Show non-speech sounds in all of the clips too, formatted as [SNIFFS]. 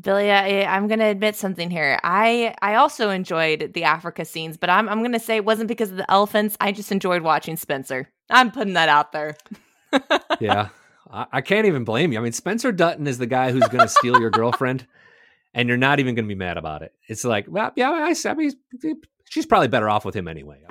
Billy, I, I'm going to admit something here. I I also enjoyed the Africa scenes, but I'm I'm going to say it wasn't because of the elephants. I just enjoyed watching Spencer. I'm putting that out there. [LAUGHS] yeah, I, I, can't even blame you. I mean, Spencer Dutton is the guy who's going to steal your girlfriend, and you're not even going to be mad about it. It's like, well, yeah, I, I mean, she's probably better off with him anyway.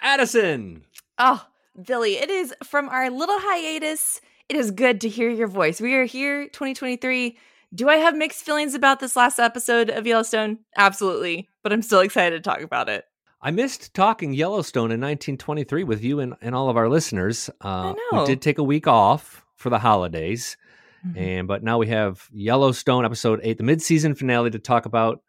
Addison. Oh, Billy, it is from our little hiatus. It is good to hear your voice. We are here, 2023. Do I have mixed feelings about this last episode of Yellowstone? Absolutely, but I'm still [LAUGHS] excited to talk about it. I missed talking Yellowstone in 1923 with you and, and all of our listeners. Uh, we did take a week off for the holidays, mm-hmm. and but now we have Yellowstone episode eight, the mid-season finale, to talk about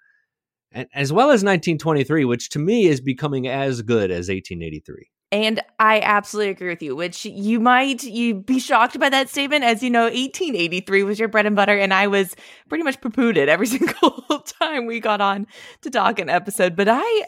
and as well as 1923, which to me is becoming as good as 1883. And I absolutely agree with you, which you might you be shocked by that statement. As you know, 1883 was your bread and butter, and I was pretty much poo every [LAUGHS] single time we got on to talk an episode. But I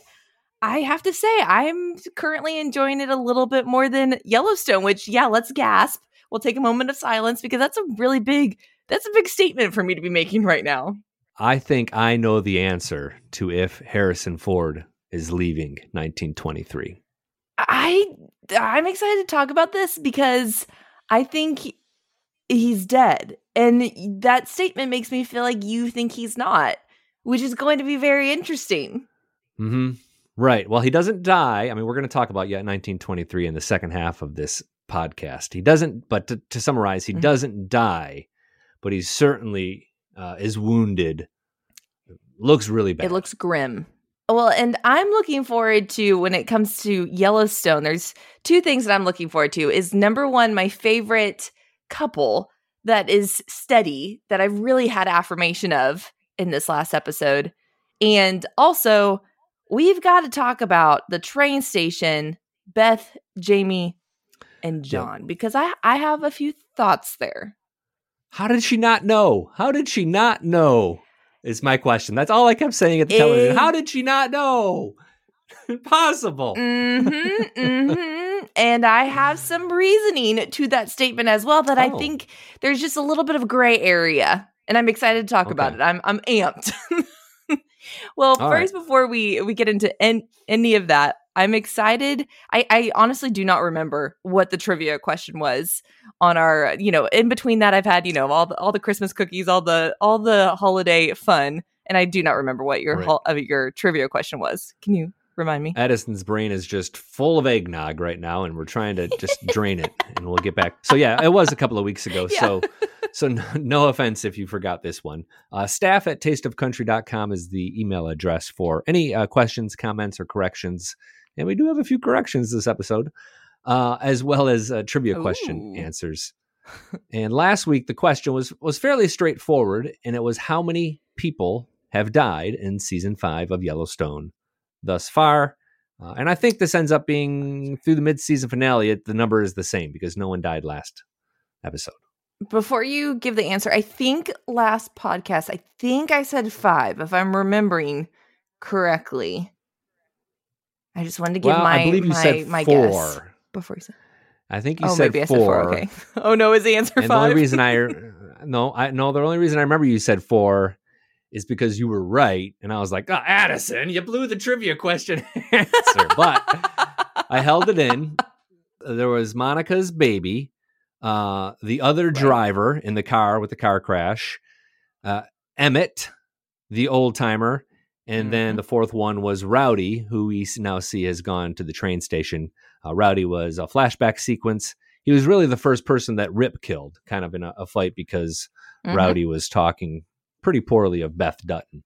I have to say, I'm currently enjoying it a little bit more than Yellowstone, which yeah, let's gasp. We'll take a moment of silence because that's a really big that's a big statement for me to be making right now. I think I know the answer to if Harrison Ford is leaving 1923. I I'm excited to talk about this because I think he's dead. And that statement makes me feel like you think he's not, which is going to be very interesting. Mhm. Right. Well, he doesn't die. I mean, we're going to talk about yet 1923 in the second half of this podcast. He doesn't but to, to summarize, he mm-hmm. doesn't die, but he's certainly uh, is wounded. Looks really bad. It looks grim. Well, and I'm looking forward to when it comes to Yellowstone. There's two things that I'm looking forward to. Is number one, my favorite couple that is steady that I've really had affirmation of in this last episode. And also, we've got to talk about the train station, Beth, Jamie, and John, because I, I have a few thoughts there. How did she not know? How did she not know? Is my question. That's all I kept saying at the television. How did she not know? [LAUGHS] Impossible. Mm-hmm, [LAUGHS] mm-hmm. and I have some reasoning to that statement as well that oh. I think there's just a little bit of gray area, and I'm excited to talk okay. about it. I'm I'm amped. [LAUGHS] well, all first right. before we we get into en- any of that, I'm excited. I, I honestly do not remember what the trivia question was on our, you know, in between that I've had, you know, all the all the Christmas cookies, all the all the holiday fun, and I do not remember what your right. uh, your trivia question was. Can you remind me? Addison's brain is just full of eggnog right now, and we're trying to just drain it, and we'll get back. So yeah, it was a couple of weeks ago. [LAUGHS] Yeah. So so no, [LAUGHS] no, offense if you forgot this one. Uh, staff at tasteofcountry.com is the email address for any uh, questions, comments, or corrections and we do have a few corrections this episode, uh, as well as uh, trivia Ooh. question answers. and last week the question was was fairly straightforward, and it was how many people have died in season five of Yellowstone thus far. Uh, and I think this ends up being through the mid-season finale. It, the number is the same because no one died last episode. Before you give the answer, I think last podcast, I think I said five, if I'm remembering correctly. I just wanted to give well, my I believe you my, said my four. guess before you said. I think you oh, said, maybe four. I said four. Okay. [LAUGHS] Oh no, is the answer and five? The only reason I [LAUGHS] no, I no, the only reason I remember you said four is because you were right, and I was like, oh, Addison, you blew the trivia question [LAUGHS] answer, but I held it in. There was Monica's baby, uh, the other right. driver in the car with the car crash, uh, Emmett, the old timer, and mm-hmm. then the fourth one was Rowdy, who we now see has gone to the train station. Uh, Rowdy was a flashback sequence. He was really the first person that Rip killed, kind of in a, a fight because mm-hmm. Rowdy was talking pretty poorly of Beth Dutton.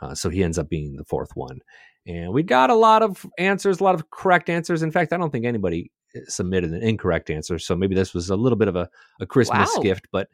Uh, so he ends up being the fourth one. And we got a lot of answers, a lot of correct answers. In fact, I don't think anybody submitted an incorrect answer. So maybe this was a little bit of a, a Christmas wow. gift. But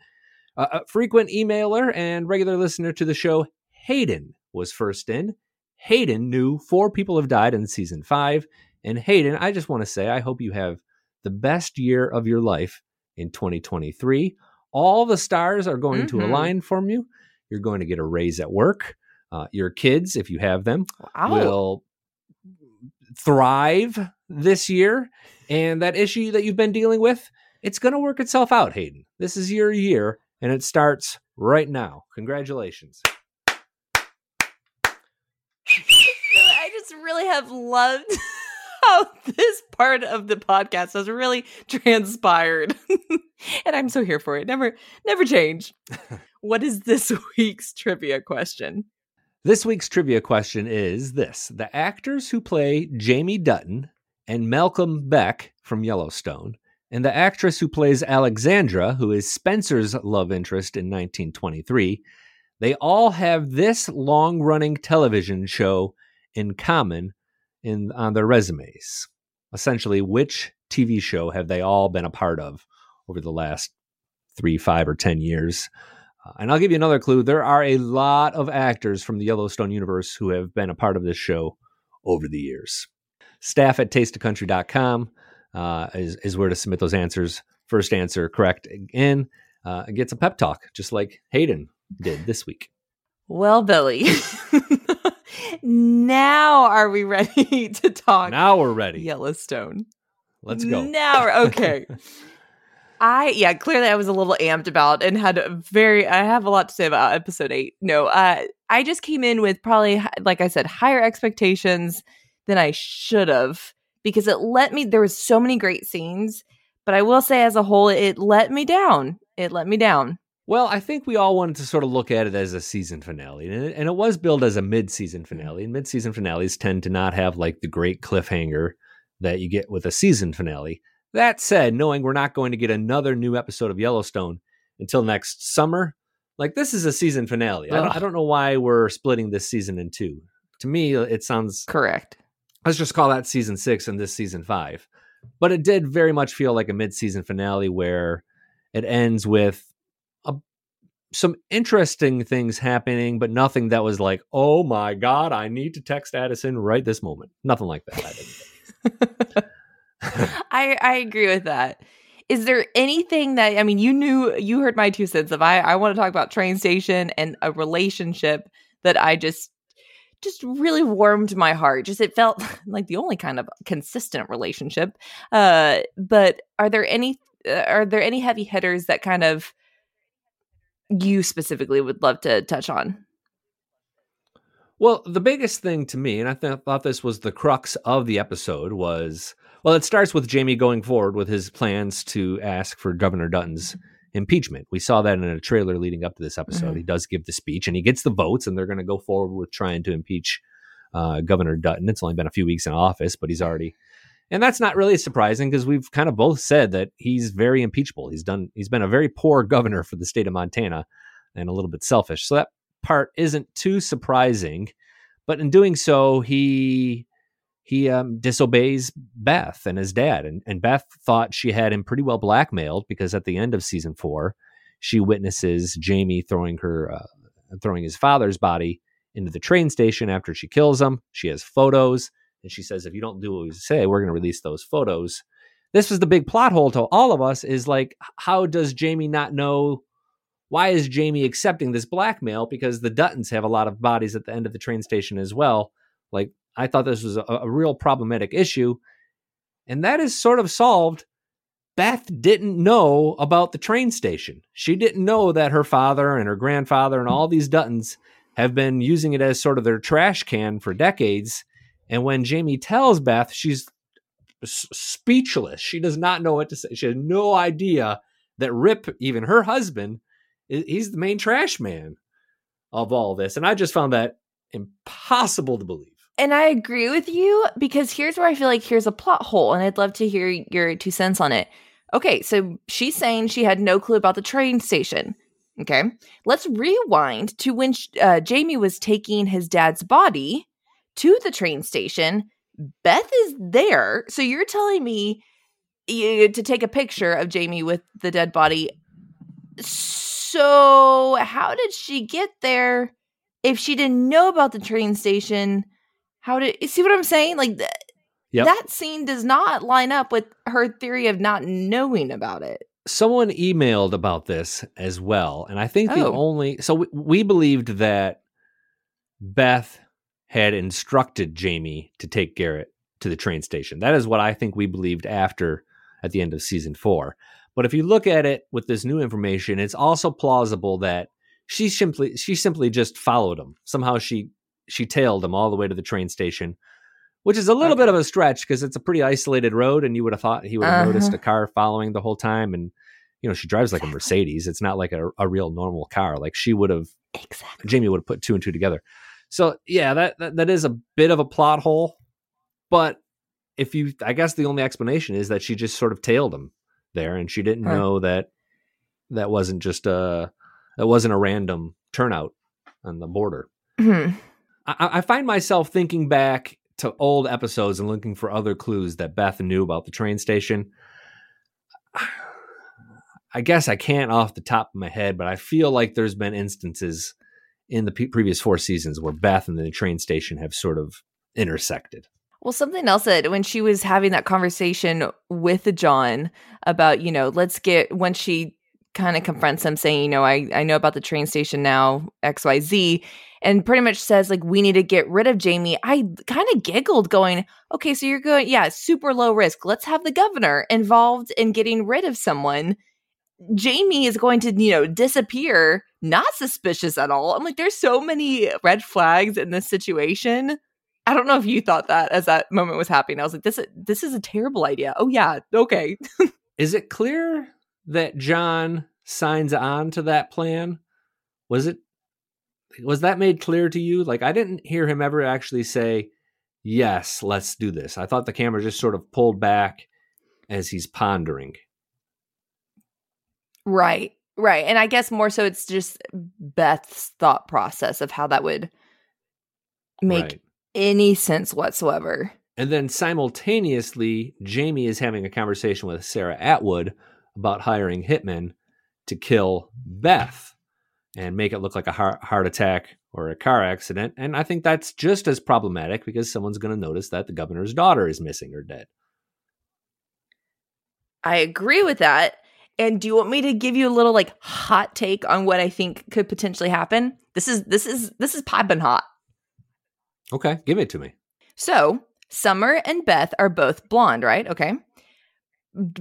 uh, a frequent emailer and regular listener to the show, Hayden, was first in. Hayden knew four people have died in season five. And Hayden, I just want to say, I hope you have the best year of your life in 2023. All the stars are going mm-hmm. to align for you. You're going to get a raise at work. Uh, your kids, if you have them, wow. will thrive this year. And that issue that you've been dealing with, it's going to work itself out, Hayden. This is your year, and it starts right now. Congratulations. I just really have loved [LAUGHS] how this part of the podcast has really transpired. [LAUGHS] and I'm so here for it. Never never change. [LAUGHS] what is this week's trivia question? This week's trivia question is this The actors who play Jamie Dutton and Malcolm Beck from Yellowstone, and the actress who plays Alexandra, who is Spencer's love interest in 1923, they all have this long running television show in common in, on their resumes. Essentially, which TV show have they all been a part of over the last three, five, or 10 years? Uh, and I'll give you another clue. There are a lot of actors from the Yellowstone universe who have been a part of this show over the years. Staff at tasteofcountry.com uh, is, is where to submit those answers. First answer correct in uh, gets a pep talk, just like Hayden did this week. Well, Billy, [LAUGHS] now are we ready [LAUGHS] to talk? Now we're ready. Yellowstone. Let's go. Now, we're okay. [LAUGHS] I yeah, clearly I was a little amped about and had a very I have a lot to say about episode 8. No, uh I just came in with probably like I said higher expectations than I should have because it let me there was so many great scenes, but I will say as a whole it let me down. It let me down. Well, I think we all wanted to sort of look at it as a season finale, and it, and it was billed as a mid-season finale. And mid-season finales tend to not have like the great cliffhanger that you get with a season finale. That said, knowing we're not going to get another new episode of Yellowstone until next summer, like this is a season finale. I don't, I don't, know why we're splitting this season in two. To me, uh, it sounds correct. Let's just call that season six and this season five. But it did very much feel like a mid-season finale where it ends with a, some interesting things happening, but nothing that was like, "Oh my god, I need to text Addison right this moment." Nothing like that. [LAUGHS] [LAUGHS] I I agree with that. Is there anything that I mean you knew you heard my two cents of I I want to talk about train station and a relationship that I just just really warmed my heart. Just it felt [LAUGHS] like the only kind of consistent relationship. Uh but are there any uh, are there any heavy hitters that kind of you specifically would love to touch on? Well, the biggest thing to me, and I th- thought this was the crux of the episode, was well, it starts with Jamie going forward with his plans to ask for Governor Dutton's impeachment. We saw that in a trailer leading up to this episode. Mm-hmm. He does give the speech and he gets the votes, and they're going to go forward with trying to impeach uh, Governor Dutton. It's only been a few weeks in office, but he's already. And that's not really surprising because we've kind of both said that he's very impeachable. He's done. He's been a very poor governor for the state of Montana, and a little bit selfish. So that part isn't too surprising. But in doing so, he he um, disobeys Beth and his dad. And, and Beth thought she had him pretty well blackmailed because at the end of season four, she witnesses Jamie throwing her, uh, throwing his father's body into the train station after she kills him. She has photos, and she says, "If you don't do what we say, we're going to release those photos." This was the big plot hole to all of us: is like, how does Jamie not know? Why is Jamie accepting this blackmail? Because the Duttons have a lot of bodies at the end of the train station as well. Like, I thought this was a, a real problematic issue. And that is sort of solved. Beth didn't know about the train station. She didn't know that her father and her grandfather and all these Duttons have been using it as sort of their trash can for decades. And when Jamie tells Beth, she's speechless. She does not know what to say. She has no idea that Rip, even her husband, he's the main trash man of all this. And I just found that impossible to believe. And I agree with you because here's where I feel like here's a plot hole, and I'd love to hear your two cents on it. Okay, so she's saying she had no clue about the train station. Okay, let's rewind to when uh, Jamie was taking his dad's body to the train station. Beth is there. So you're telling me to take a picture of Jamie with the dead body. So, how did she get there if she didn't know about the train station? How did you see what I'm saying? Like th- yep. that scene does not line up with her theory of not knowing about it. someone emailed about this as well, and I think the Oh. only so we, we believed that Beth had instructed Jamie to take Garrett to the train station. That is what I think we believed after at the end of season four. But if you look at it with this new information, it's also plausible that she simply she simply just followed him. Somehow she she tailed him all the way to the train station, which is a little bit of a stretch because it's a pretty isolated road, and you would have thought he would have Uh-huh. noticed a car following the whole time. And you know, she drives like a Mercedes. It's not like a, a real normal car. Like she would have Exactly. Jamie would have put two and two together. So yeah, that, that that is a bit of a plot hole. But if you, I guess the only explanation is that she just sort of tailed him there, and she didn't Huh. know that that wasn't just a that wasn't a random turnout on the border. Mhm. I, I find myself thinking back to old episodes and looking for other clues that Beth knew about the train station. [SIGHS] I guess I can't off the top of my head, but I feel like there's been instances in the previous four seasons where Beth and the train station have sort of intersected. Well, something else that when she was having that conversation with John about, you know, let's get when she kind of confronts him saying, you know, I, I know about the train station now, XYZ, and pretty much says, like, we need to get rid of Jamie. I kind of giggled, going, okay, so you're going, yeah, super low risk. Let's have the governor involved in getting rid of someone. Jamie is going to, you know, disappear, not suspicious at all. I'm like, there's so many red flags in this situation. I don't know if you thought that as that moment was happening. I was like, this this is a terrible idea. Oh yeah, okay. [LAUGHS] Is it clear that John signs on to that plan? Was it was that made clear to you? Like I didn't hear him ever actually say, "Yes, let's do this." I thought the camera just sort of pulled back as he's pondering. Right. Right. And I guess more so it's just Beth's thought process of how that would make Right. any sense whatsoever. And then simultaneously, Jamie is having a conversation with Sarah Atwood about hiring hitmen to kill Beth and make it look like a heart, attack or a car accident. And I think that's just as problematic because someone's going to notice that the governor's daughter is missing or dead. I agree with that. And do you want me to give you a little like hot take on what I think could potentially happen? This is this is this is piping hot. Okay, give it to me. So, Summer and Beth are both blonde, right? Okay.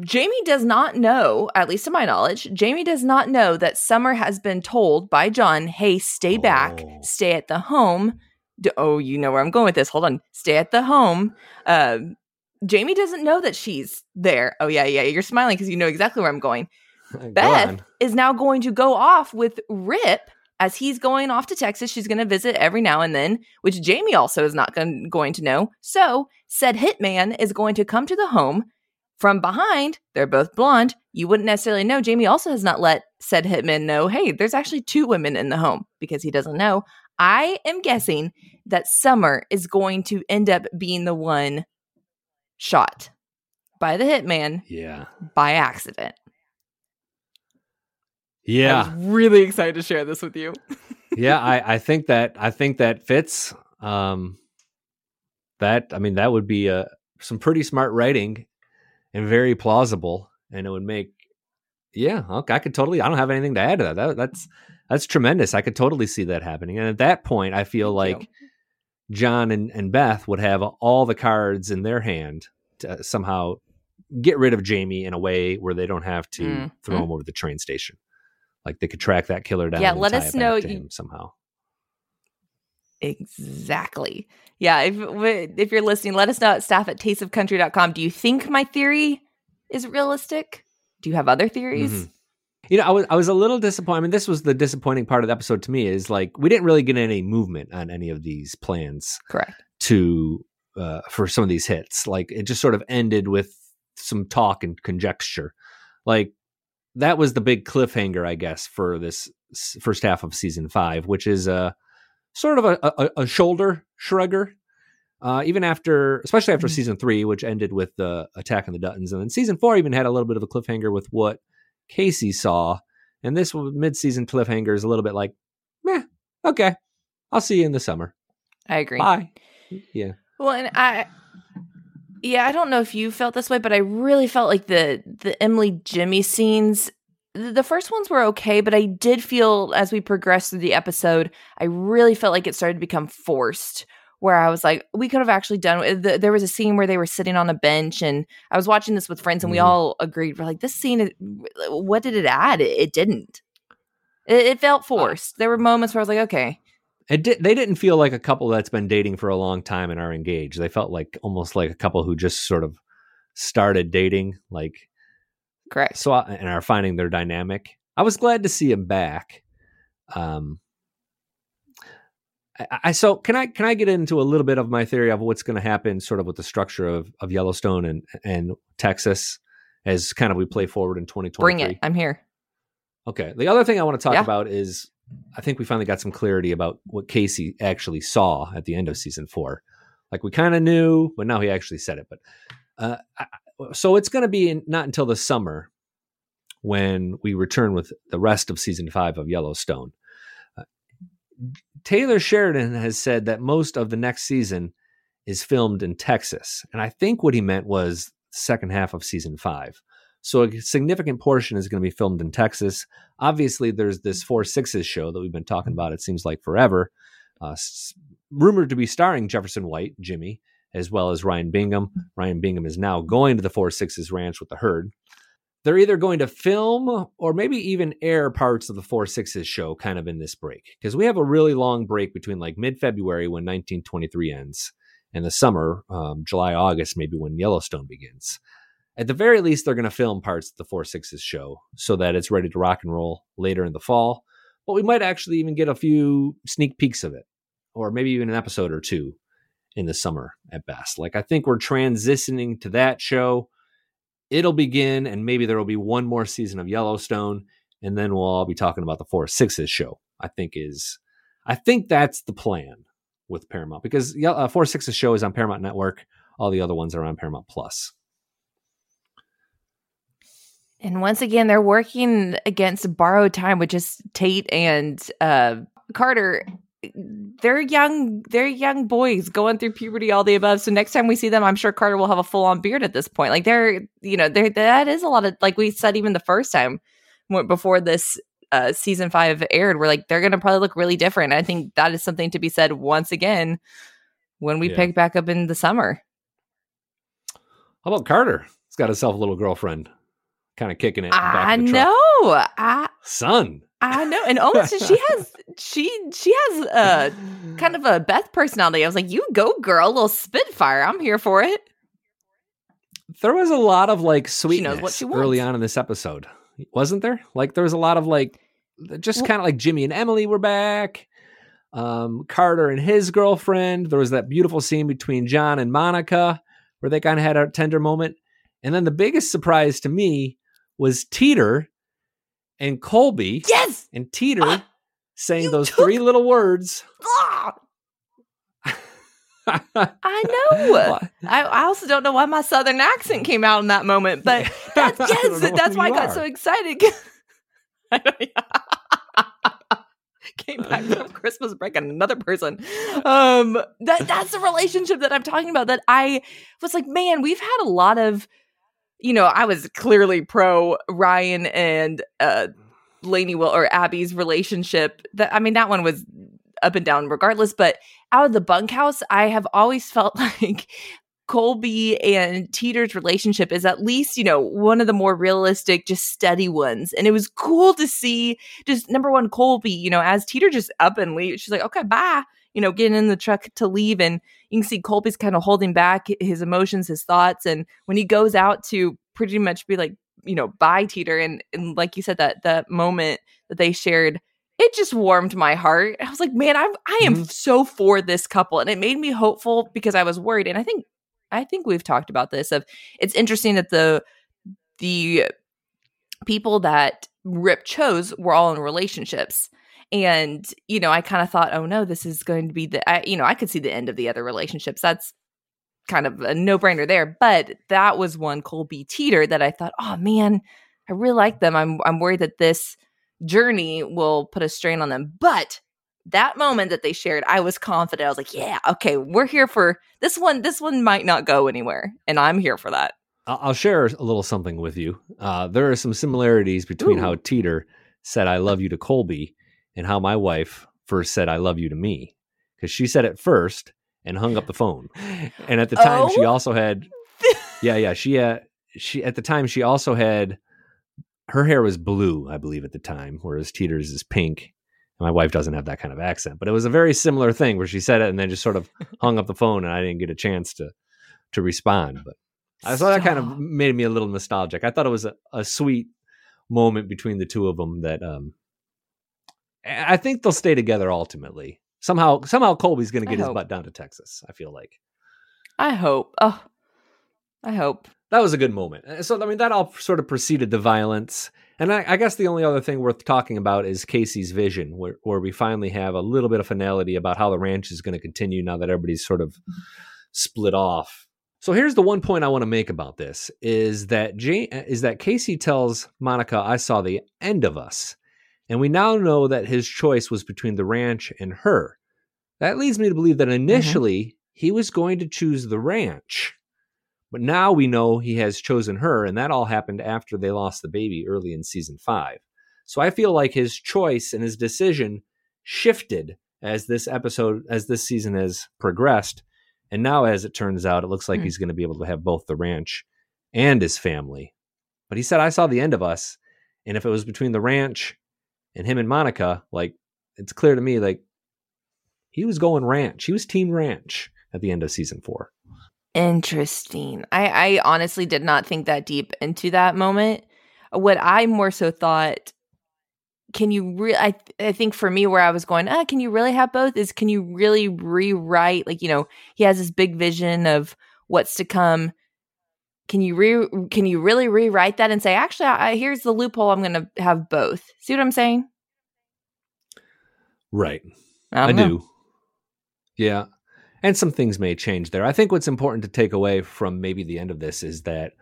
Jamie does not know, at least to my knowledge, Jamie does not know that Summer has been told by John, hey, stay back, Oh. stay at the home. D- oh, you know where I'm going with this. Hold on. Stay at the home. Um, Jamie doesn't know that she's there. Oh, yeah, yeah. You're smiling because you know exactly where I'm going [LAUGHS] Go Beth on. is now going to go off with Rip as he's going off to Texas. She's going to visit every now and then, which Jamie also is not gon- going to know. So, said hitman is going to come to the home from behind. They're both blonde. You wouldn't necessarily know. Jamie also has not let said hitman know, hey, there's actually two women in the home because he doesn't know. I am guessing that Summer is going to end up being the one shot by the hitman Yeah. by accident. Yeah. I was really excited to share this with you. [LAUGHS] yeah, I, I think that I think that fits. Um, that I mean, that would be uh, some pretty smart writing and very plausible, and it would make. Yeah, okay, I could totally. I don't have anything to add to that. that that's that's tremendous. I could totally see that happening, and at that point, I feel like John and, and Beth would have all the cards in their hand to somehow get rid of Jamie in a way where they don't have to Mhm. throw him over the train station. Like they could track that killer down. Yeah, and let us know you- somehow. Exactly. Yeah. If if you're listening, let us know at staff at tasteofcountry.com. Do you think my theory is realistic? Do you have other theories? Mhm. You know, I was I was a little disappointed. I mean, this was the disappointing part of the episode to me is like we didn't really get any movement on any of these plans Correct. to uh, for some of these hits. Like it just sort of ended with some talk and conjecture. Like that was the big cliffhanger, I guess, for this first half of season five, which is a sort of a, a, a shoulder shrugger. Uh, even after, especially after Mhm. season three, which ended with the attack on the Duttons, and then season four even had a little bit of a cliffhanger with what Casey saw, and this mid-season cliffhanger is a little bit like, meh, okay, I'll see you in the summer. I agree. Bye. Yeah. Well, and I Yeah, I don't know if you felt this way, but I really felt like the the Emily Jimmy scenes the first ones were okay, but I did feel as we progressed through the episode, I really felt like it started to become forced. Where I was like, we could have actually done. The, there was a scene where they were sitting on a bench, and I was watching this with friends, and mm-hmm. we all agreed. We're like, this scene, what did it add? It, it didn't. It, it felt forced. Uh, there were moments where I was like, okay, it did, they didn't feel like a couple that's been dating for a long time and are engaged. They felt like almost like a couple who just sort of started dating. Like Correct. So and are finding their dynamic. I was glad to see him back. Um, I, I, so can I can I get into a little bit of my theory of what's going to happen, sort of with the structure of of Yellowstone and and Texas, as kind of we play forward in 2023. Bring it. I'm here. Okay. The other thing I want to talk yeah. about is I think we finally got some clarity about what Casey actually saw at the end of season four. Like we kind of knew, but now he actually said it. But uh, so it's going to be in, not until the summer when we return with the rest of season five of Yellowstone. Uh, Taylor Sheridan has said that most of the next season is filmed in Texas. And I think what he meant was second half of season five. So a significant portion is going to be filmed in Texas. Obviously, there's this Four Sixes show that we've been talking about, it seems like forever, uh, rumored to be starring Jefferson White, Jimmy, as well as Ryan Bingham. Ryan Bingham is now going to the Four Sixes Ranch with the herd. They're either going to film or maybe even air parts of the Four Sixes show kind of in this break because we have a really long break between like mid February when 1923 ends and the summer, um, July, August, maybe when Yellowstone begins. At the very least, they're going to film parts of the Four Sixes show so that it's ready to rock and roll later in the fall. But we might actually even get a few sneak peeks of it, or maybe even an episode or two in the summer at best. Like I think we're transitioning to that show. It'll begin, and maybe there will be one more season of Yellowstone, and then we'll all be talking about the Four Sixes show. I think is, I think that's the plan with Paramount because uh, Four Sixes show is on Paramount Network. All the other ones are on Paramount Plus. And once again, they're working against borrowed time with just Tate and uh, Carter they're young they're young boys going through puberty all the above. So next time we see them i'm sure carter will have a full-on beard at this point. Like they're you know there that is a lot of like we said even the first time before this uh, season five aired we're like they're gonna probably look really different. I think that is something to be said once again when we yeah. pick back up in the summer. How about carter? He's got himself a little girlfriend kind of kicking it i know I, son I know, and almost she has [LAUGHS] she she has a kind of a Beth personality. I was like, "You go, girl, little Spitfire. I'm here for it." There was a lot of like sweetness early on in this episode, wasn't there? Like there was a lot of like, just kind of like Jimmy and Emily were back. Um, Carter and his girlfriend. There was that beautiful scene between John and Monica where they kind of had a tender moment. And then the biggest surprise to me was Teeter and Colby. Yes. And Teeter uh, saying those took... three little words. Ah! I [LAUGHS] know. I, I, also don't know why my southern accent came out in that moment, but [LAUGHS] that's yes, that's why I got are. so excited. [LAUGHS] came back from Christmas break and another person. Um, that that's the relationship that I'm talking about. That I was like, man, we've had a lot of you know, I was clearly pro Ryan and uh Lainey Wilson Abby's relationship. That I mean, that one was up and down regardless, but out of the bunkhouse, I have always felt [LAUGHS] like Colby and Teeter's relationship is at least, you know, one of the more realistic, just steady ones. And it was cool to see just number one, Colby, you know, as Teeter just up and leave, she's like, okay, bye, you know, getting in the truck to leave. And you can see Colby's kind of holding back his emotions, his thoughts. And when he goes out to pretty much be like, you know, bye Teeter. And, and like you said, that that moment that they shared, it just warmed my heart. I was like, man, I'm I am mm-hmm. so for this couple. And it made me hopeful because I was worried. And I think I think we've talked about this of it's interesting that the the people that Rip chose were all in relationships and you know i kind of thought oh no this is going to be the I, you know i could see the end of the other relationships that's kind of a no-brainer there but that was one colby teeter that i thought oh man i really like them i'm i'm worried that this journey will put a strain on them but that moment that they shared, I was confident. I was like, yeah, okay, we're here for this one. This one might not go anywhere, and I'm here for that. I'll share a little something with you. Uh, there are some similarities between Ooh. how Teeter said "I love you" to Colby and how my wife first said "I love you" to me because she said it first and hung up the phone. And at the time, oh? she also had, [LAUGHS] yeah, yeah, she had she at the time she also had her hair was blue, I believe, at the time, whereas Teeter's is pink. My wife doesn't have that kind of accent, but it was a very similar thing where she said it and then just sort of [LAUGHS] hung up the phone, and I didn't get a chance to to respond. But I thought that kind of made me a little nostalgic. I thought it was a, a sweet moment between the two of them that um, I think they'll stay together ultimately. Somehow, somehow Colby's going to get his butt down to Texas. I feel like. I hope. Oh, I hope that was a good moment. Uh, so I mean, that all sort of preceded the violence, and I, I guess the only other thing worth talking about is Casey's vision, where where we finally have a little bit of finality about how the ranch is going to continue now that everybody's sort of split off. So here's the one point I want to make about this is that Jane, is that Casey tells Monica, "I saw the end of us," and we now know that his choice was between the ranch and her. That leads me to believe that mm-hmm. initially mm-hmm. he was going to choose the ranch but now we know he has chosen her, and that all happened after they lost the baby early in season five. So I feel like his choice and his decision shifted as this episode, as this season has progressed. And now, as it turns out, it looks like mm. he's going to be able to have both the ranch and his family. But he said, I saw the end of us. And if it was between the ranch and him and Monica, like, it's clear to me, like, he was going ranch. He was team ranch at the end of season four. Interesting. I, I honestly did not think that deep into that moment. What I more so thought, can you really? I I think for me, where I was going, ah, can you really have both? Is can you really rewrite? Like you know, he has this big vision of what's to come. Can you re? Can you really rewrite that and say, actually, I, here's the loophole. I'm going to have both. See what I'm saying? Right. I, I do. Yeah and some things may change there. I think what's important to take away from maybe the end of this is that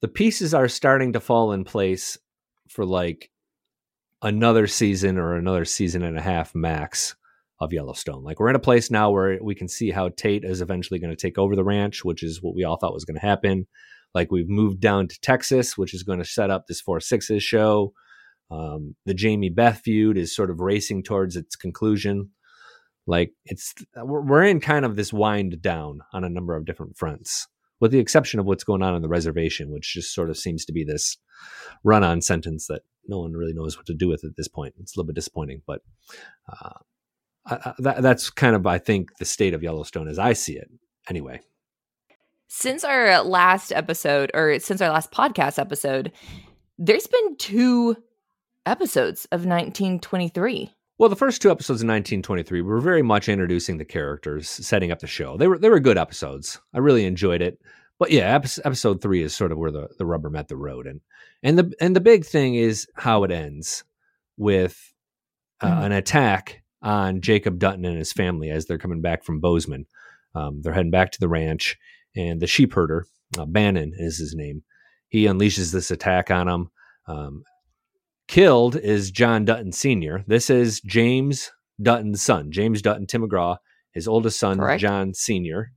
the pieces are starting to fall in place for like another season or another season and a half max of Yellowstone. Like we're in a place now where we can see how Tate is eventually going to take over the ranch, which is what we all thought was going to happen. Like we've moved down to Texas, which is going to set up this four sixes show. Um, the Jamie Beth feud is sort of racing towards its conclusion. Like it's we're in kind of this wind down on a number of different fronts, with the exception of what's going on on the reservation, which just sort of seems to be this run-on sentence that no one really knows what to do with at this point. It's a little bit disappointing, but uh, That, that's kind of I think the state of Yellowstone as I see it. Anyway, since our last episode, or since our last podcast episode, there's been two episodes of 1923. Well, the first two episodes of 1923 were very much introducing the characters, setting up the show. They were they were good episodes. I really enjoyed it. But yeah, episode three is sort of where the, the rubber met the road, and and the and the big thing is how it ends with uh, mm-hmm. an attack on Jacob Dutton and his family as they're coming back from Bozeman. Um, they're heading back to the ranch, and the sheep herder, uh, Banner is his name, he unleashes this attack on them. Um, Killed is John Dutton Sr. This is James Dutton's son. James Dutton, Tim McGraw, his oldest son, Correct. John Sr.,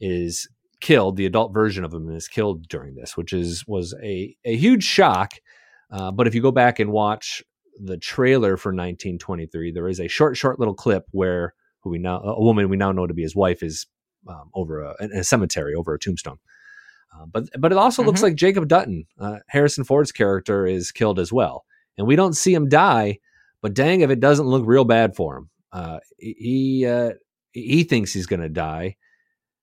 is killed. The adult version of him is killed during this, which is was a, a huge shock. Uh, but if you go back and watch the trailer for 1923, there is a short, short little clip where who we now a woman we now know to be his wife is um, over a, in a cemetery over a tombstone. Uh, but but it also mm-hmm. looks like Jacob Dutton, uh, Harrison Ford's character, is killed as well and we don't see him die. But dang, if it doesn't look real bad for him, uh, he uh, he thinks he's going to die.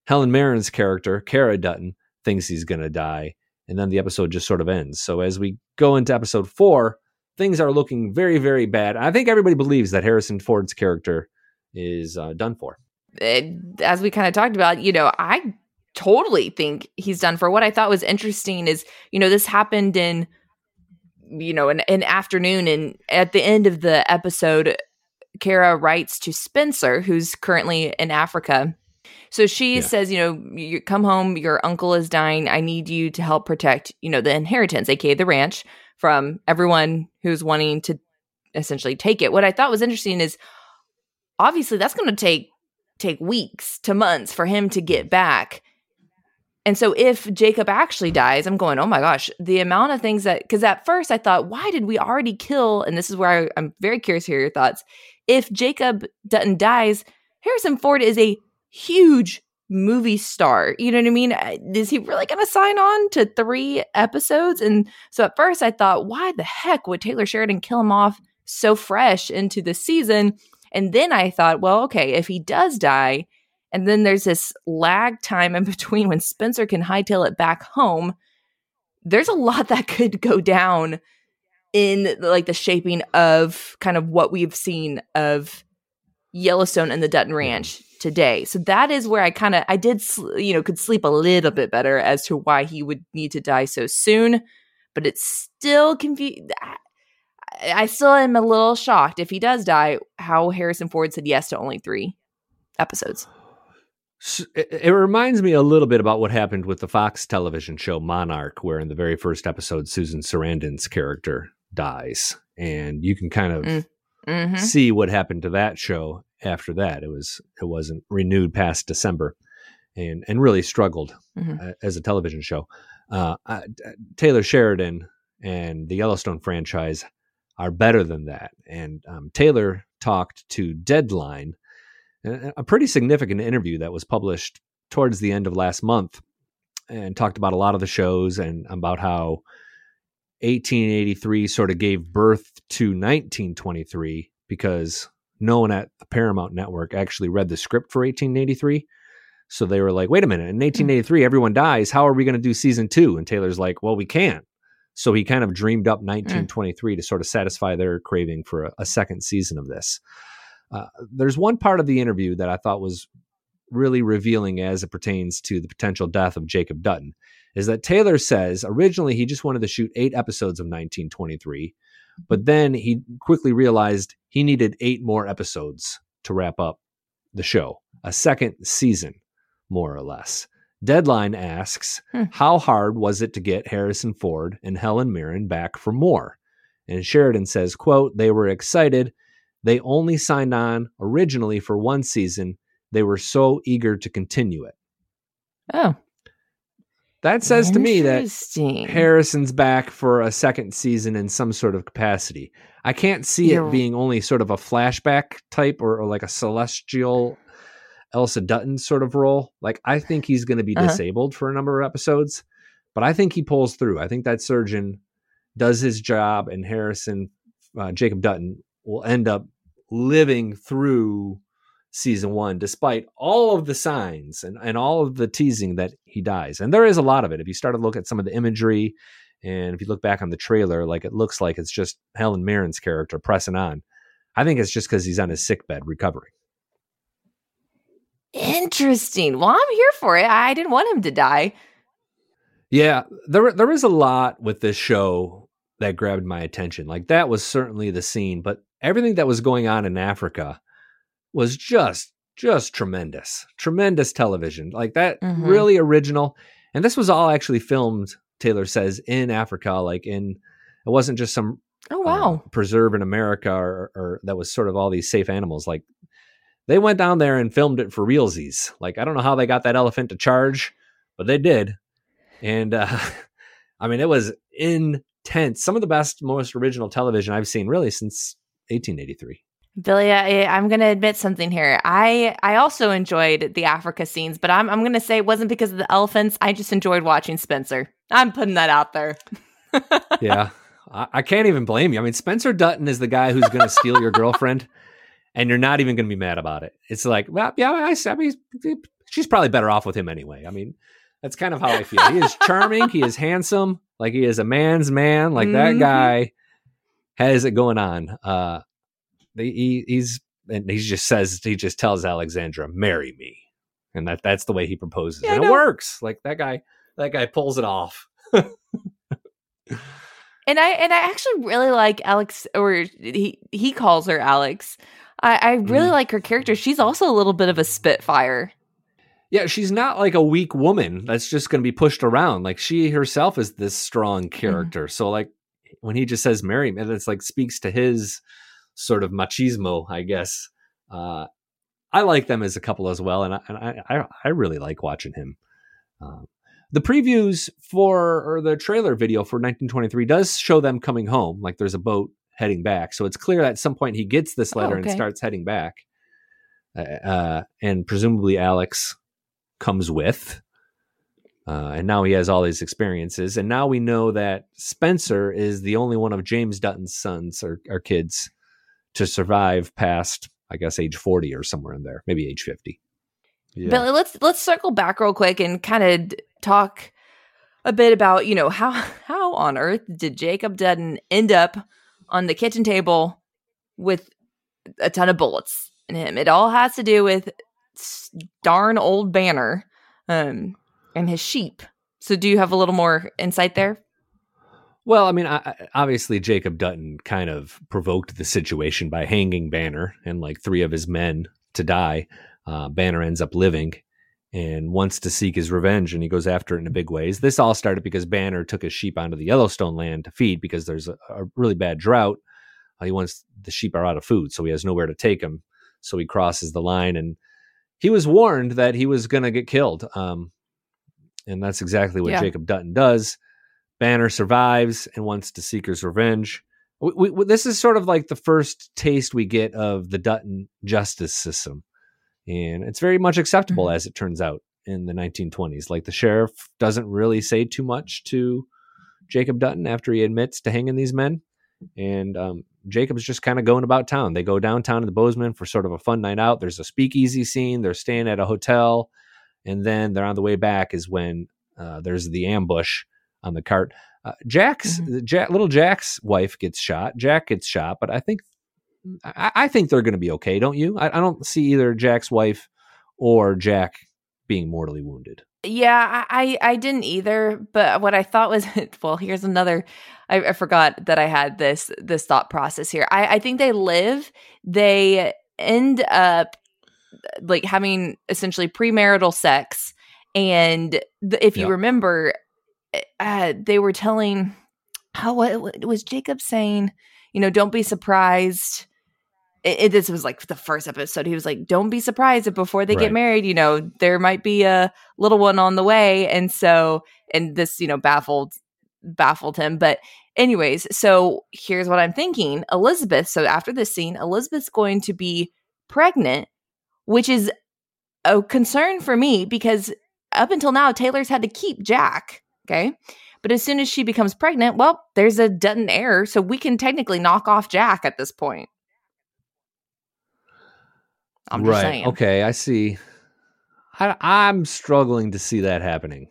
Helen Mirren's character, Cara Dutton, thinks he's going to die, and then the episode just sort of ends. So as we go into episode four, things are looking very, very bad. I think everybody believes that Harrison Ford's character is uh, done for. As we kind of talked about, you know, I totally think he's done for. What I thought was interesting is, you know, this happened in you know, an, an afternoon. And at the end of the episode, Cara writes to Spencer, who's currently in Africa. So she yeah. says, you know, you come home, your uncle is dying. I need you to help protect, you know, the inheritance, aka the ranch, from everyone who's wanting to essentially take it. What I thought was interesting is obviously that's going to take take weeks to months for him to get back. And so if Jacob actually dies, I'm going, oh my gosh, the amount of things that, because at first I thought, why did we already kill? And this is where I, I'm very curious to hear your thoughts. If Jacob Dutton dies, Harrison Ford is a huge movie star. You know what I mean? Is he really going to sign on to three episodes? And so at first I thought, why the heck would Taylor Sheridan kill him off so fresh into the season? And then I thought, well, okay, if he does die, and then there's this lag time in [LAUGHS] between when Spencer can hightail it back home, there's a lot that could go down in like the shaping of kind of what we've seen of Yellowstone and the Dutton Ranch today. So that is where I kind of I did you know could sleep a little bit better as to why he would need to die so soon, but it's still confused. I still am a little shocked if he does die, how Harrison Ford said yes to only three episodes. It reminds me a little bit about what happened with the Fox television show Monarch, where in the very first episode, Susan Sarandon's character dies. And you can kind of mm. hmm see what happened to that show after that. It was it wasn't renewed past December, and and really struggled mm-hmm. as a television show. Uh, uh, Taylor Sheridan and the Yellowstone franchise are better than that. And um, Taylor talked to Deadline, a pretty significant interview that was published towards the end of last month, and talked about a lot of the shows and about how 1883 sort of gave birth to 1923 because no one at the Paramount Network actually read the script for 1883. So they were like, wait a minute, in 1883, everyone dies. How are we going to do season two? And Taylor's like, well, we can't. So he kind of dreamed up 1923 mm. to sort of satisfy their craving for a, a second season of this. Uh, there's one part of the interview that I thought was really revealing as it pertains to the potential death of Jacob Dutton is that Taylor says originally he just wanted to shoot eight episodes of 1923, but then he quickly realized he needed eight more episodes to wrap up the show, a second season, more or less. Deadline asks, hmm. How hard was it to get Harrison Ford and Helen Mirren back for more? And Sheridan says, quote, They were excited. They only signed on originally for one season. They were so eager to continue it. Oh. That says to me that Harrison's back for a second season in some sort of capacity. I can't see You're... it being only sort of a flashback type or, or like a celestial Elsa Dutton sort of role. Like I think he's going to be uh-huh. disabled for a number of episodes, but I think he pulls through. I think that surgeon does his job, and Harrison uh, Jacob Dutton will end up living through season one, despite all of the signs and, and all of the teasing that he dies. And there is a lot of it. If you start to look at some of the imagery, and if you look back on the trailer, like it looks like it's just Helen Mirren's character pressing on. I think it's just because he's on his sick bed recovering. Interesting. Well, I'm here for it. I didn't want him to die. Yeah, there there is a lot with this show that grabbed my attention. Like that was certainly the scene, but everything that was going on in Africa was just just tremendous. Tremendous television. Like that mm-hmm. really original. And this was all actually filmed, Taylor says, in Africa, like in it wasn't just some Oh wow. Uh, preserve in America or, or that was sort of all these safe animals. Like they went down there and filmed it for realsies. Like I don't know how they got that elephant to charge, but they did. And uh, [LAUGHS] I mean, it was intense. Some of the best, most original television I've seen really since 1883. Billy, I, am going to admit something here. I I also enjoyed the Africa scenes, but I'm I'm going to say it wasn't because of the elephants. I just enjoyed watching Spencer. I'm putting that out there. [LAUGHS] yeah, I, I, can't even blame you. I mean, Spencer Dutton is the guy who's going to steal your girlfriend [LAUGHS] and you're not even going to be mad about it. It's like, well, yeah, I, I mean, she's probably better off with him anyway. I mean, that's kind of how I feel. He is charming. he is handsome. Like he is a man's man. Like mm-hmm. that guy has it going on. Uh, he, he's and he just says he just tells Alexandra, "Marry me," and that that's the way he proposes, yeah, and it works. Like that guy, that guy pulls it off. and I and I actually really like Alex, or he he calls her Alex. I, I really mm. like her character. She's also a little bit of a spitfire. Yeah, she's not like a weak woman that's just going to be pushed around. Like she herself is this strong mm-hmm. character. Mm. So like when he just says marry me, it's like speaks to his sort of machismo, I guess. Uh, I like them as a couple as well, and I and I, I really like watching him. Um, the previews for or the trailer video for 1923 does show them coming home. Like there's a boat heading back, so it's clear that at some point he gets this letter oh, okay. and starts heading back. Uh, uh, and presumably Alex comes with. Uh, and now he has all these experiences. And now we know that Spencer is the only one of James Dutton's sons or, or kids to survive past, I guess, age 40 or somewhere in there, maybe age 50. Yeah. Billy, let's let's circle back real quick and kind of talk a bit about, you know, how [LAUGHS] how on earth did Jacob Dutton end up on the kitchen table with a ton of bullets in him? It all has to do with darn old Banner. Um and his sheep. So, do you have a little more insight there? Well, I mean, I, obviously Jacob Dutton kind of provoked the situation by hanging Banner and like three of his men to die. Uh, Banner ends up living and wants to seek his revenge, and he goes after it in a big ways. This all started because Banner took his sheep onto the Yellowstone land to feed because there's a, a really bad drought. Uh, he wants the sheep are out of food, so he has nowhere to take them. So he crosses the line, and he was warned that he was going to get killed. Um, and that's exactly what yeah. Jacob Dutton does. Banner survives and wants to seek his revenge. We, we, this is sort of like the first taste we get of the Dutton justice system, and it's very much acceptable mm-hmm. as it turns out in the 1920s. Like the sheriff doesn't really say too much to Jacob Dutton after he admits to hanging these men, and um, Jacob's just kind of going about town. They go downtown to the Bozeman for sort of a fun night out. There's a speakeasy scene. They're staying at a hotel and then they're on the way back is when uh, there's the ambush on the cart. Uh, Jack's mm-hmm. Jack, little Jack's wife gets shot. Jack gets shot, but I think I, I think they're going to be okay. Don't you? I, I, don't see either Jack's wife or Jack being mortally wounded. Yeah, I I didn't either. But what I thought was, [LAUGHS] well, here's another. I, I forgot that I had this this thought process here. I, I think they live. They end up like having essentially premarital sex and the, if you remember uh, they were telling how what, was jacob saying you know don't be surprised. It, it, this was like the first episode. He was like don't be surprised if before they right. get married you know there might be a little one on the way. And so and this you know baffled baffled him. But anyways so here's what i'm thinking. Elizabeth so after this scene elizabeth's going to be pregnant which is a concern for me because up until now, Taylor's had to keep Jack. Okay. But as soon as she becomes pregnant, well, there's a Dutton heir. So we can technically knock off Jack at this point. I'm right. Saying. Okay. I see. I, am struggling to see that happening.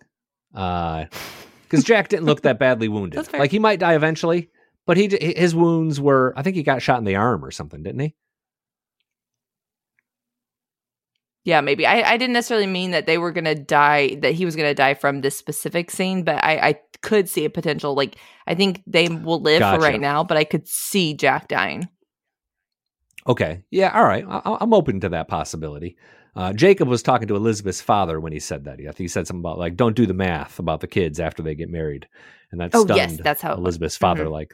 Uh, [LAUGHS] because Jack didn't look that badly wounded. Like he might die eventually, but he his wounds were. I think he got shot in the arm or something, didn't he? Yeah, maybe. I, I didn't necessarily mean that they were gonna die, that he was gonna die from this specific scene, but I, I could see a potential. Like, I think they will live gotcha. for right now, but I could see Jack dying. Okay. Yeah. All right. I, I'm open to that possibility. Uh, Jacob was talking to Elizabeth's father when he said that. I think he said something about like, "Don't do the math about the kids after they get married," and that oh, stunned yes, that's how Elizabeth's father. Mm-hmm. Like,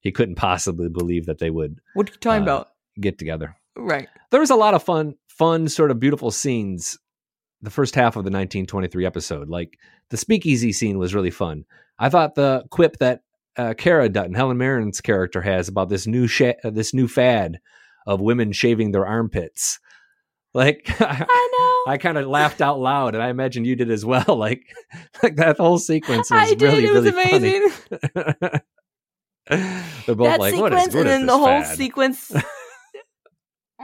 he couldn't possibly believe that they would. What are you talking uh, about? Get together. Right. There was a lot of fun fun, sort of beautiful scenes the first half of the 1923 episode. Like the speakeasy scene was really fun. I thought the quip that uh, Cara Dutton, Helen Mirren's character, has about this new sh- uh, this new fad of women shaving their armpits. Like [LAUGHS] I know, I kind of laughed out loud, and I imagine you did as well. [LAUGHS] Like, like that whole sequence was I did. really, it was really amazing. [LAUGHS] They're both that like, sequence, "What is and then the whole fad? sequence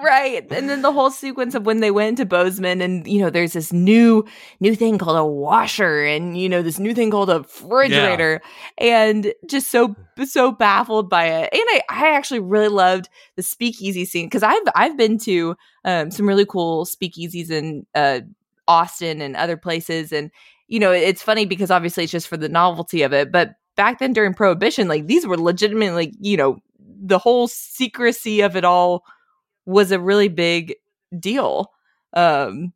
Right. And then the whole sequence of when they went to Bozeman and you know there's this new new thing called a washer and you know this new thing called a refrigerator yeah. and just so so baffled by it. And I I actually really loved the speakeasy scene cuz I've I've been to um, some really cool speakeasies in uh, Austin and other places and you know it's funny because obviously it's just for the novelty of it but back then during prohibition like these were legitimately you know the whole secrecy of it all was a really big deal. Um,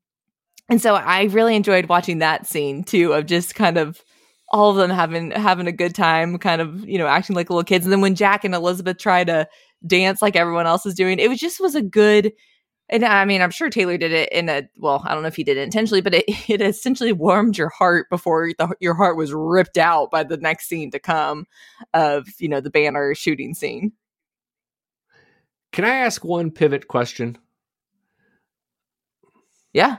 and so I really enjoyed watching that scene too of just kind of all of them having having a good time, kind of you know acting like little kids. And then when Jack and Elizabeth try to dance like everyone else is doing, it was just was a good. and I mean, I'm sure Taylor did it in a well, I don't know if he did it intentionally, but it, [LAUGHS] it essentially warmed your heart before the, your heart was ripped out by the next scene to come of you know the banner shooting scene. Can I ask one pivot question? Yeah.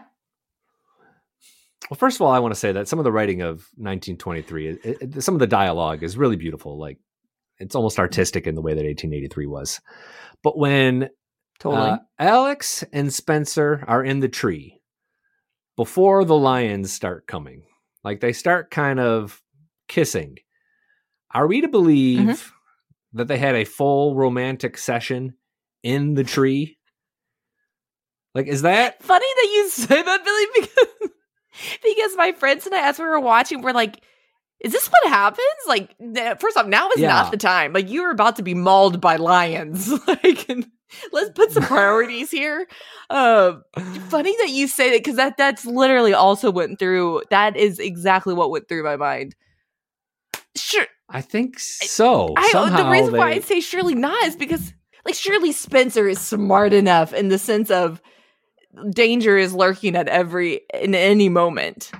Well, first of all, I want to say that some of the writing of 1923, it, it, some of the dialogue is really beautiful. Like it's almost artistic in the way that 1883 was. But when totally uh, Alex and Spencer are in the tree before the lions start coming, like they start kind of kissing, are we to believe mm-hmm. that they had a full romantic session in the tree? Like, is that funny that you [LAUGHS] say that, Billy? Because because my friends and I, as we were watching, we're like, is this what happens? Like, first off, now is yeah. not the time. Like, you are about to be mauled by lions. [LAUGHS] like, let's put some priorities here. Uh, funny that you say that because that that's literally also went through. That is exactly what went through my mind. Sure, I think so. I, the reason they... why I say surely not is because like surely Spencer is smart enough in the sense of danger is lurking at every in any moment.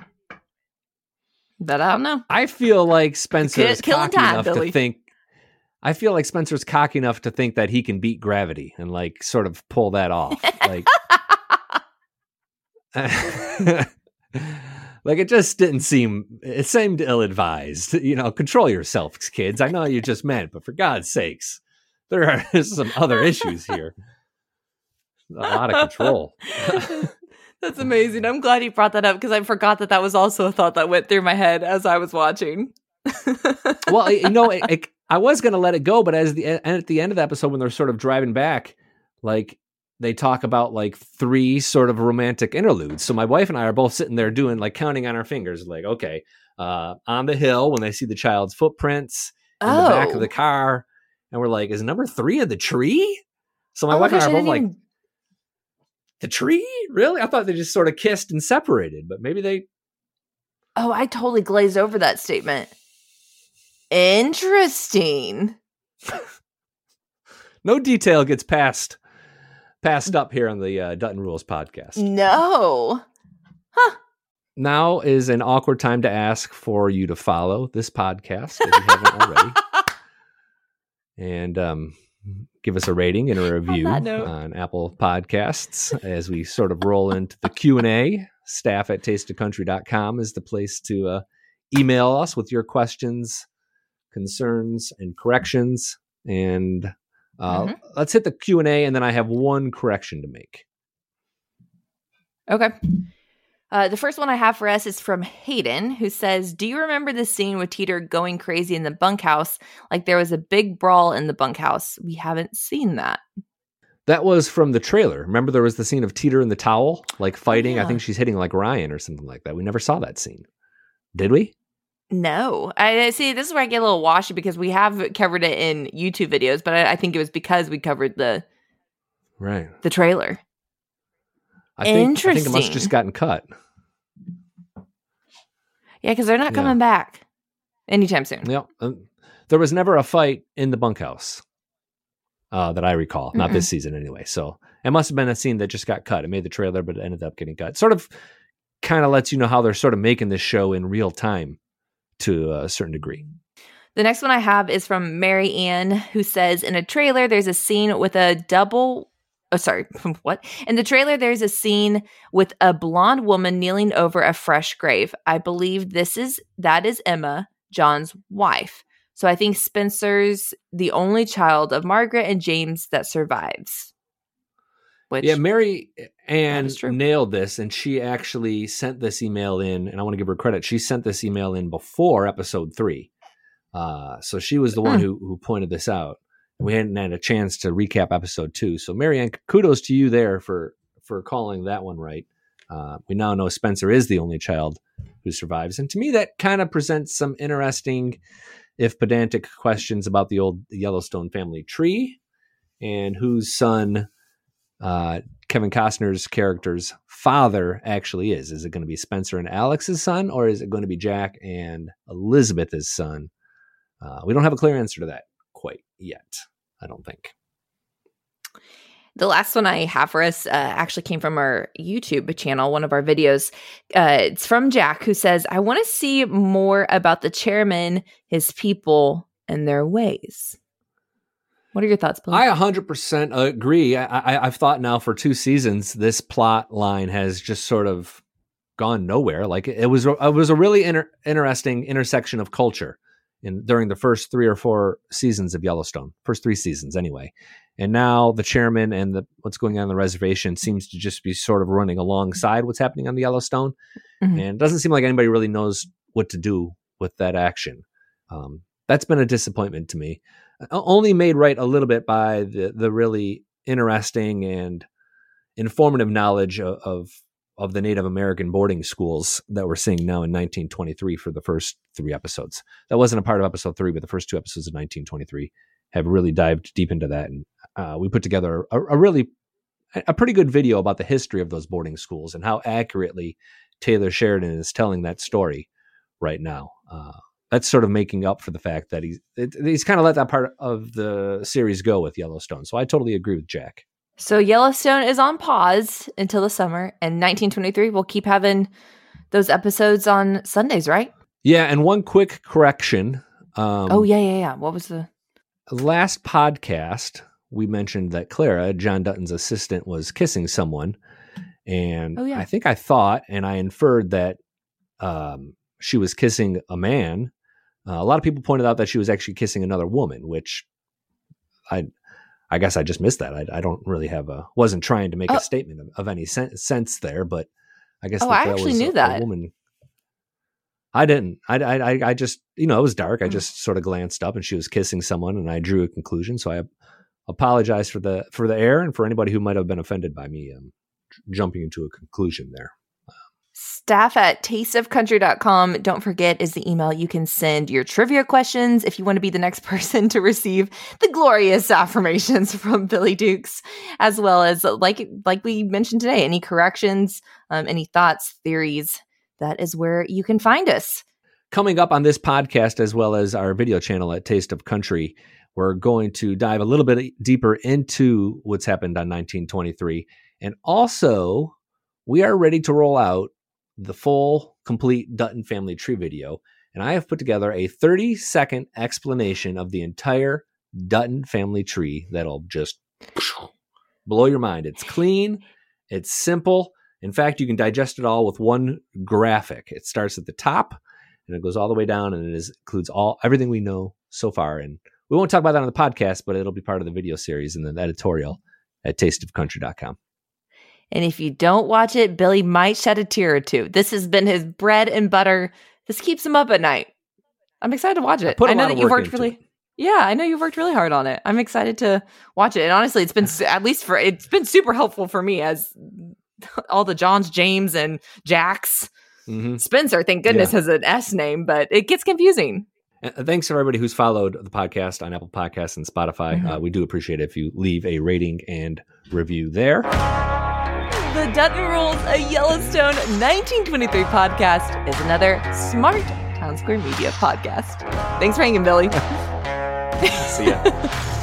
But I don't know. I feel like Spencer is cocky time, enough Billy. to think. I feel like Spencer's cocky enough to think that he can beat gravity and like sort of pull that off. [LAUGHS] like, [LAUGHS] like it just didn't seem. It seemed ill advised. You know, control yourself, kids. I know you just meant, but for God's sakes, there are [LAUGHS] some other issues here a lot of control. [LAUGHS] That's amazing. I'm glad you brought that up because I forgot that that was also a thought that went through my head as I was watching. [LAUGHS] well, you know, it, it, I was going to let it go, but as the and at the end of the episode when they're sort of driving back, like they talk about like three sort of romantic interludes. So my wife and I are both sitting there doing like counting on our fingers, like okay, uh, on the hill when they see the child's footprints in oh. the back of the oh. car, and we're like, is number three in the tree? So my oh wife and I are both like, even the tree? Really? I thought they just sort of kissed and separated, but maybe they. Oh, I totally glazed over that statement. Interesting. [LAUGHS] no detail gets passed passed up here on the uh, Dutton Rules podcast. No. Huh. Now is an awkward time to ask for you to follow this podcast if you haven't already. And um, give us a rating and a [LAUGHS] review on, on, Apple Podcasts as we sort of roll into the Q&A. Staff at tasteofcountry.com is the place to uh, email us with your questions, concerns, and corrections. And uh, mm-hmm. let's hit the Q&A, and then I have one correction to make. Okay. Uh, the first one I have for us is from Hayden, who says, Do you remember the scene with Teeter going crazy in the bunkhouse? Like there was a big brawl in the bunkhouse. We haven't seen that. That was from the trailer. Remember, there was the scene of Teeter in the towel, like fighting. Yeah. I think she's hitting like Ryan or something like that. We never saw that scene. Did we? No, I see. This is where I get a little washy because we have covered it in YouTube videos, but I, I think it was because we covered the right the trailer. I think. I think it must have just gotten cut. Yeah, because they're not coming yeah. back anytime soon. Yeah. Um, there was never a fight in the bunkhouse uh, that I recall, Mm-mm. not this season anyway. So it must have been a scene that just got cut. It made the trailer, but it ended up getting cut. Sort of kind of lets you know how they're sort of making this show in real time to a certain degree. The next one I have is from Mary Ann, who says in a trailer, there's a scene with a double oh sorry [LAUGHS] what? In the trailer there's a scene with a blonde woman kneeling over a fresh grave. I believe this is that is emma john's wife. So i think spencer's the only child of margaret and james that survives which yeah mary ann nailed this and she actually sent this email in and i want to give her credit she sent this email in before episode three. Uh, so she was the one mm. who, who pointed this out we hadn't had a chance to recap episode two. So, Marianne, kudos to you there for for calling that one right. Uh, we now know Spencer is the only child who survives, and to me, that kind of presents some interesting, if pedantic, questions about the old Yellowstone family tree and whose son uh, Kevin Costner's character's father actually is. Is it going to be Spencer and Alex's son, or is it going to be Jack and Elizabeth's son? Uh, we don't have a clear answer to that quite yet. I don't think. The last one I have for us uh, actually came from our YouTube channel, one of our videos. Uh, it's from Jack, who says, I want to see more about the chairman, his people, and their ways. What are your thoughts, Bill? I 100% agree. I, i've thought now for two seasons, this plot line has just sort of gone nowhere. Like it was, it was a really inter- interesting intersection of culture in during the first three or four seasons of Yellowstone, first three seasons anyway. And now the chairman and the what's going on, on the reservation seems to just be sort of running alongside what's happening on the Yellowstone, mm-hmm. and it doesn't seem like anybody really knows what to do with that action. Um, that's been a disappointment to me. Only made right a little bit by the the really interesting and informative knowledge of, of of the Native American boarding schools that we're seeing now in 1923 for the first three episodes. That wasn't a part of episode three, but the first two episodes of 1923 have really dived deep into that. And uh, we put together a, a, really, a pretty good video about the history of those boarding schools and how accurately Taylor Sheridan is telling that story right now. Uh, that's sort of making up for the fact that he's he's kind of let that part of the series go with Yellowstone. So I totally agree with Jack. So Yellowstone is on pause until the summer, and 1923 we'll keep having those episodes on Sundays, right? Yeah, and one quick correction. Um, oh yeah, yeah, yeah. What was the last podcast? We mentioned that Clara, John Dutton's assistant, was kissing someone, and oh, yeah. I think I thought and I inferred that um, she was kissing a man. Uh, a lot of people pointed out that she was actually kissing another woman, which I I guess I just missed that. I, I don't really have a wasn't trying to make oh. a statement of, of any sen- sense there, but I guess oh, I actually knew a, that a woman. I didn't. I, I I just you know it was dark. I mm. just sort of glanced up and she was kissing someone, and I drew a conclusion. So I apologize for the for the error and for anybody who might have been offended by me um, jumping into a conclusion there staff at tasteofcountry.com, don't forget, is the email you can send your trivia questions if you want to be the next [LAUGHS] person to receive the glorious affirmations [LAUGHS] from Billy Dukes, as well as like like we mentioned today, any corrections, um, any thoughts, theories. That is where you can find us. Coming up on this podcast, as well as our video channel at Taste of Country, we're going to dive a little bit deeper into what's happened on 1923. And also, we are ready to roll out the full, complete Dutton family tree video, and I have put together a 30 second explanation of the entire Dutton family tree that'll just [SNIFFS] blow your mind. It's clean, it's simple. In fact, you can digest it all with one graphic. It starts at the top and it goes all the way down and it is, includes all everything we know so far. And we won't talk about that on the podcast, but it'll be part of the video series and the editorial at tasteofcountry.com. And if you don't watch it, Billy might shed a tear or two. This has been his bread and butter. This keeps him up at night. I'm excited to watch it. I, I know that you've worked really. It. Yeah, I know you've worked really hard on it. I'm excited to watch it. And honestly, it's been at least for it's been super helpful for me as [LAUGHS] all the Johns, James, and Jacks. Mm-hmm. Spencer, thank goodness, yeah. has an S name, but it gets confusing. Uh, thanks to everybody who's followed the podcast on Apple Podcasts and Spotify. Mm-hmm. Uh, we do appreciate it if you leave a rating and review there. The Dutton Rules, a Yellowstone 1923 podcast, is another smart Townsquare Media podcast. Thanks for hanging, Billy. [LAUGHS] See ya. [LAUGHS]